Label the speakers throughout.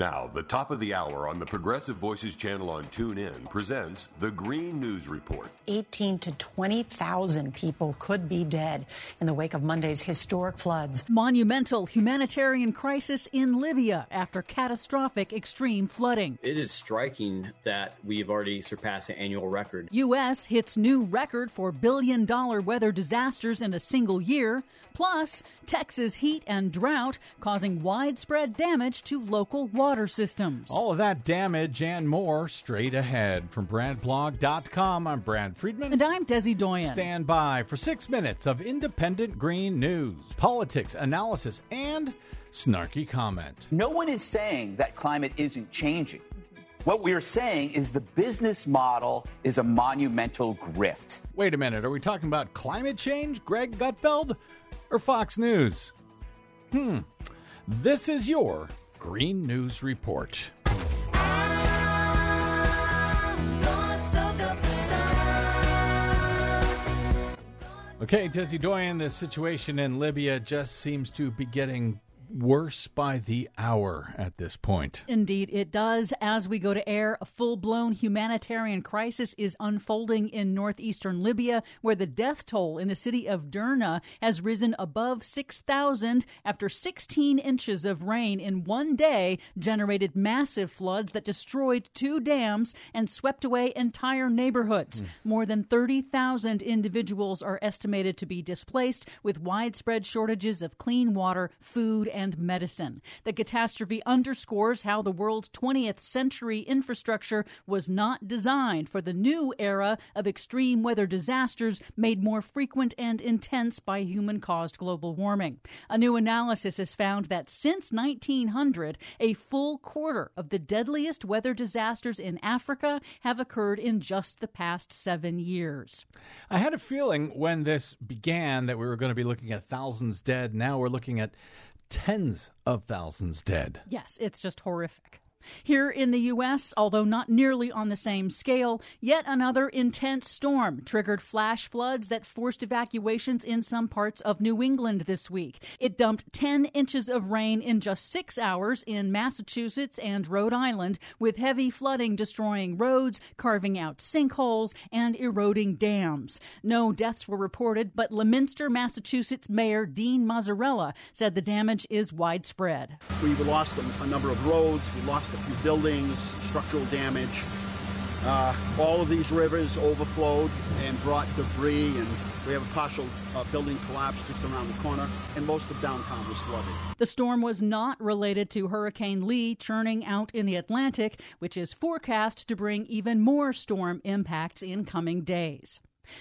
Speaker 1: Now, the top of the hour on the Progressive Voices channel on TuneIn presents the Green News Report.
Speaker 2: 18 to 20,000 people could be dead in the wake of Monday's historic floods.
Speaker 3: Monumental humanitarian crisis in Libya after catastrophic extreme flooding.
Speaker 4: It is striking that we have already surpassed an annual record.
Speaker 3: U.S. hits new record for billion dollar weather disasters in a single year. Plus, Texas heat and drought causing widespread damage to local water systems.
Speaker 5: All of that damage and more straight ahead. From BradBlog.com, I'm Brad Friedman.
Speaker 3: And I'm Desi Doyen.
Speaker 5: Stand by for six minutes of independent green news, politics, analysis, and snarky comment.
Speaker 6: No one is saying that climate isn't changing. What we are saying is the business model is a monumental grift.
Speaker 5: Wait a minute, are we talking about climate change, Greg Gutfeld, or Fox News? Hmm. This is your Green News Report. Okay, Desi Doyen, the situation in Libya just seems to be getting worse by the hour at this point.
Speaker 3: Indeed, it does. As we go to air, a full blown humanitarian crisis is unfolding in northeastern Libya, where the death toll in the city of Derna has risen above 6,000 after 16 inches of rain in one day generated massive floods that destroyed two dams and swept away entire neighborhoods. Mm. More than 30,000 individuals are estimated to be displaced, with widespread shortages of clean water, food, and and medicine. The catastrophe underscores how the world's 20th century infrastructure was not designed for the new era of extreme weather disasters made more frequent and intense by human caused global warming. A new analysis has found that since 1900, a full quarter of the deadliest weather disasters in Africa have occurred in just the past seven years.
Speaker 5: I had a feeling when this began that we were going to be looking at thousands dead. Now we're looking at tens of thousands dead.
Speaker 3: Yes, it's just horrific. Here in the U.S., although not nearly on the same scale, yet another intense storm triggered flash floods that forced evacuations in some parts of New England this week. It dumped 10 inches of rain in just six hours in Massachusetts and Rhode Island, with heavy flooding destroying roads, carving out sinkholes, and eroding dams. No deaths were reported, but Leominster, Massachusetts Mayor Dean Mazzarella said the damage is widespread.
Speaker 7: We lost a, number of roads, we lost a few buildings, structural damage. Uh, all of these rivers overflowed and brought debris, and we have a partial uh, building collapse just around the corner, and most of downtown was flooded.
Speaker 3: The storm was not related to Hurricane Lee churning out in the Atlantic, which is forecast to bring even more storm impacts in coming days.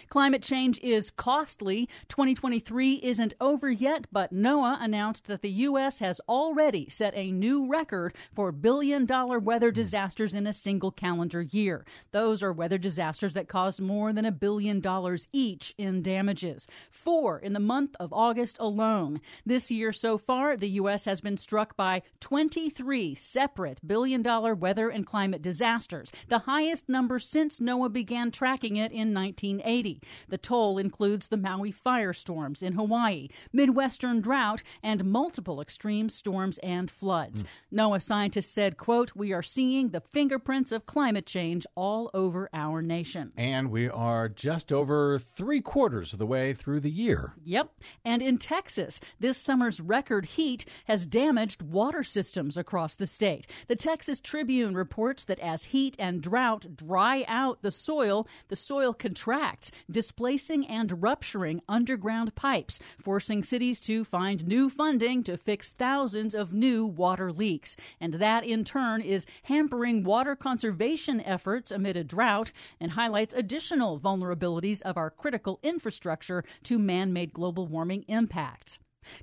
Speaker 3: Climate change is costly. 2023 isn't over yet, but NOAA announced that the U.S. has already set a new record for billion dollar weather hmm. disasters in a single calendar year. Those are weather disasters that caused more than a billion dollars each in damages. Four in the month of August alone. This year so far, the U.S. has been struck by 23 separate billion dollar weather and climate disasters, the highest number since NOAA began tracking it in 1980. The toll includes the Maui firestorms in Hawaii, Midwestern drought, and multiple extreme storms and floods. Mm. NOAA scientists said, quote, we are seeing the fingerprints of climate change all over our nation.
Speaker 5: And we are just over three quarters of the way through the year.
Speaker 3: Yep. And in Texas, this summer's record heat has damaged water systems across the state. The Texas Tribune reports that as heat and drought dry out the soil, the soil contracts displacing and rupturing underground pipes, forcing cities to find new funding to fix thousands of new water leaks. And that, in turn, is hampering water conservation efforts amid a drought and highlights additional vulnerabilities of our critical infrastructure to man made global warming impacts.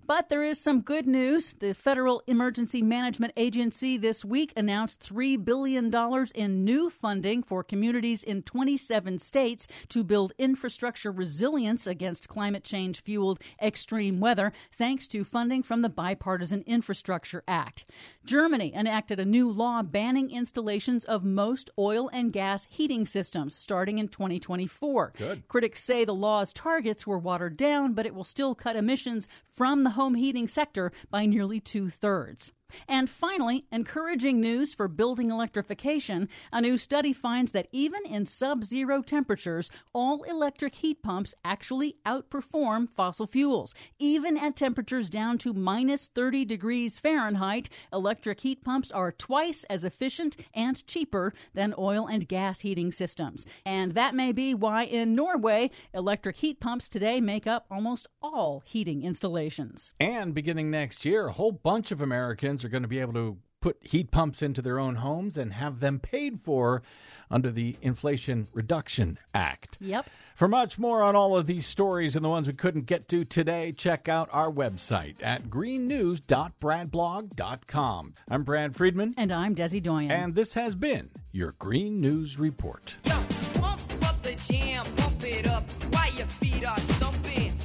Speaker 3: But there is some good news. The Federal Emergency Management Agency this week announced $3 billion in new funding for communities in 27 states to build infrastructure resilience against climate change fueled extreme weather, thanks to funding from the Bipartisan Infrastructure Act. Germany enacted a new law banning installations of most oil and gas heating systems starting in 2024.
Speaker 5: Good.
Speaker 3: Critics say the law's targets were watered down, but it will still cut emissions from the home heating sector by nearly two thirds. And finally, encouraging news for building electrification. A new study finds that even in sub zero temperatures, all electric heat pumps actually outperform fossil fuels. Even at temperatures down to minus 30 degrees Fahrenheit, electric heat pumps are twice as efficient and cheaper than oil and gas heating systems. And that may be why in Norway, electric heat pumps today make up almost all heating installations.
Speaker 5: And beginning next year, a whole bunch of Americans are going to be able to put heat pumps into their own homes and have them paid for under the Inflation Reduction Act.
Speaker 3: Yep.
Speaker 5: For much more on all of these stories and the ones we couldn't get to today, check out our website at greennews.bradblog.com. I'm Brad Friedman.
Speaker 3: And I'm Desi Doyen.
Speaker 5: And this has been your Green News Report.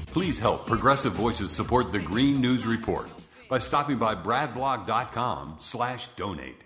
Speaker 1: Please help Progressive Voices support the Green News Report by stopping by bradblog.com slash donate.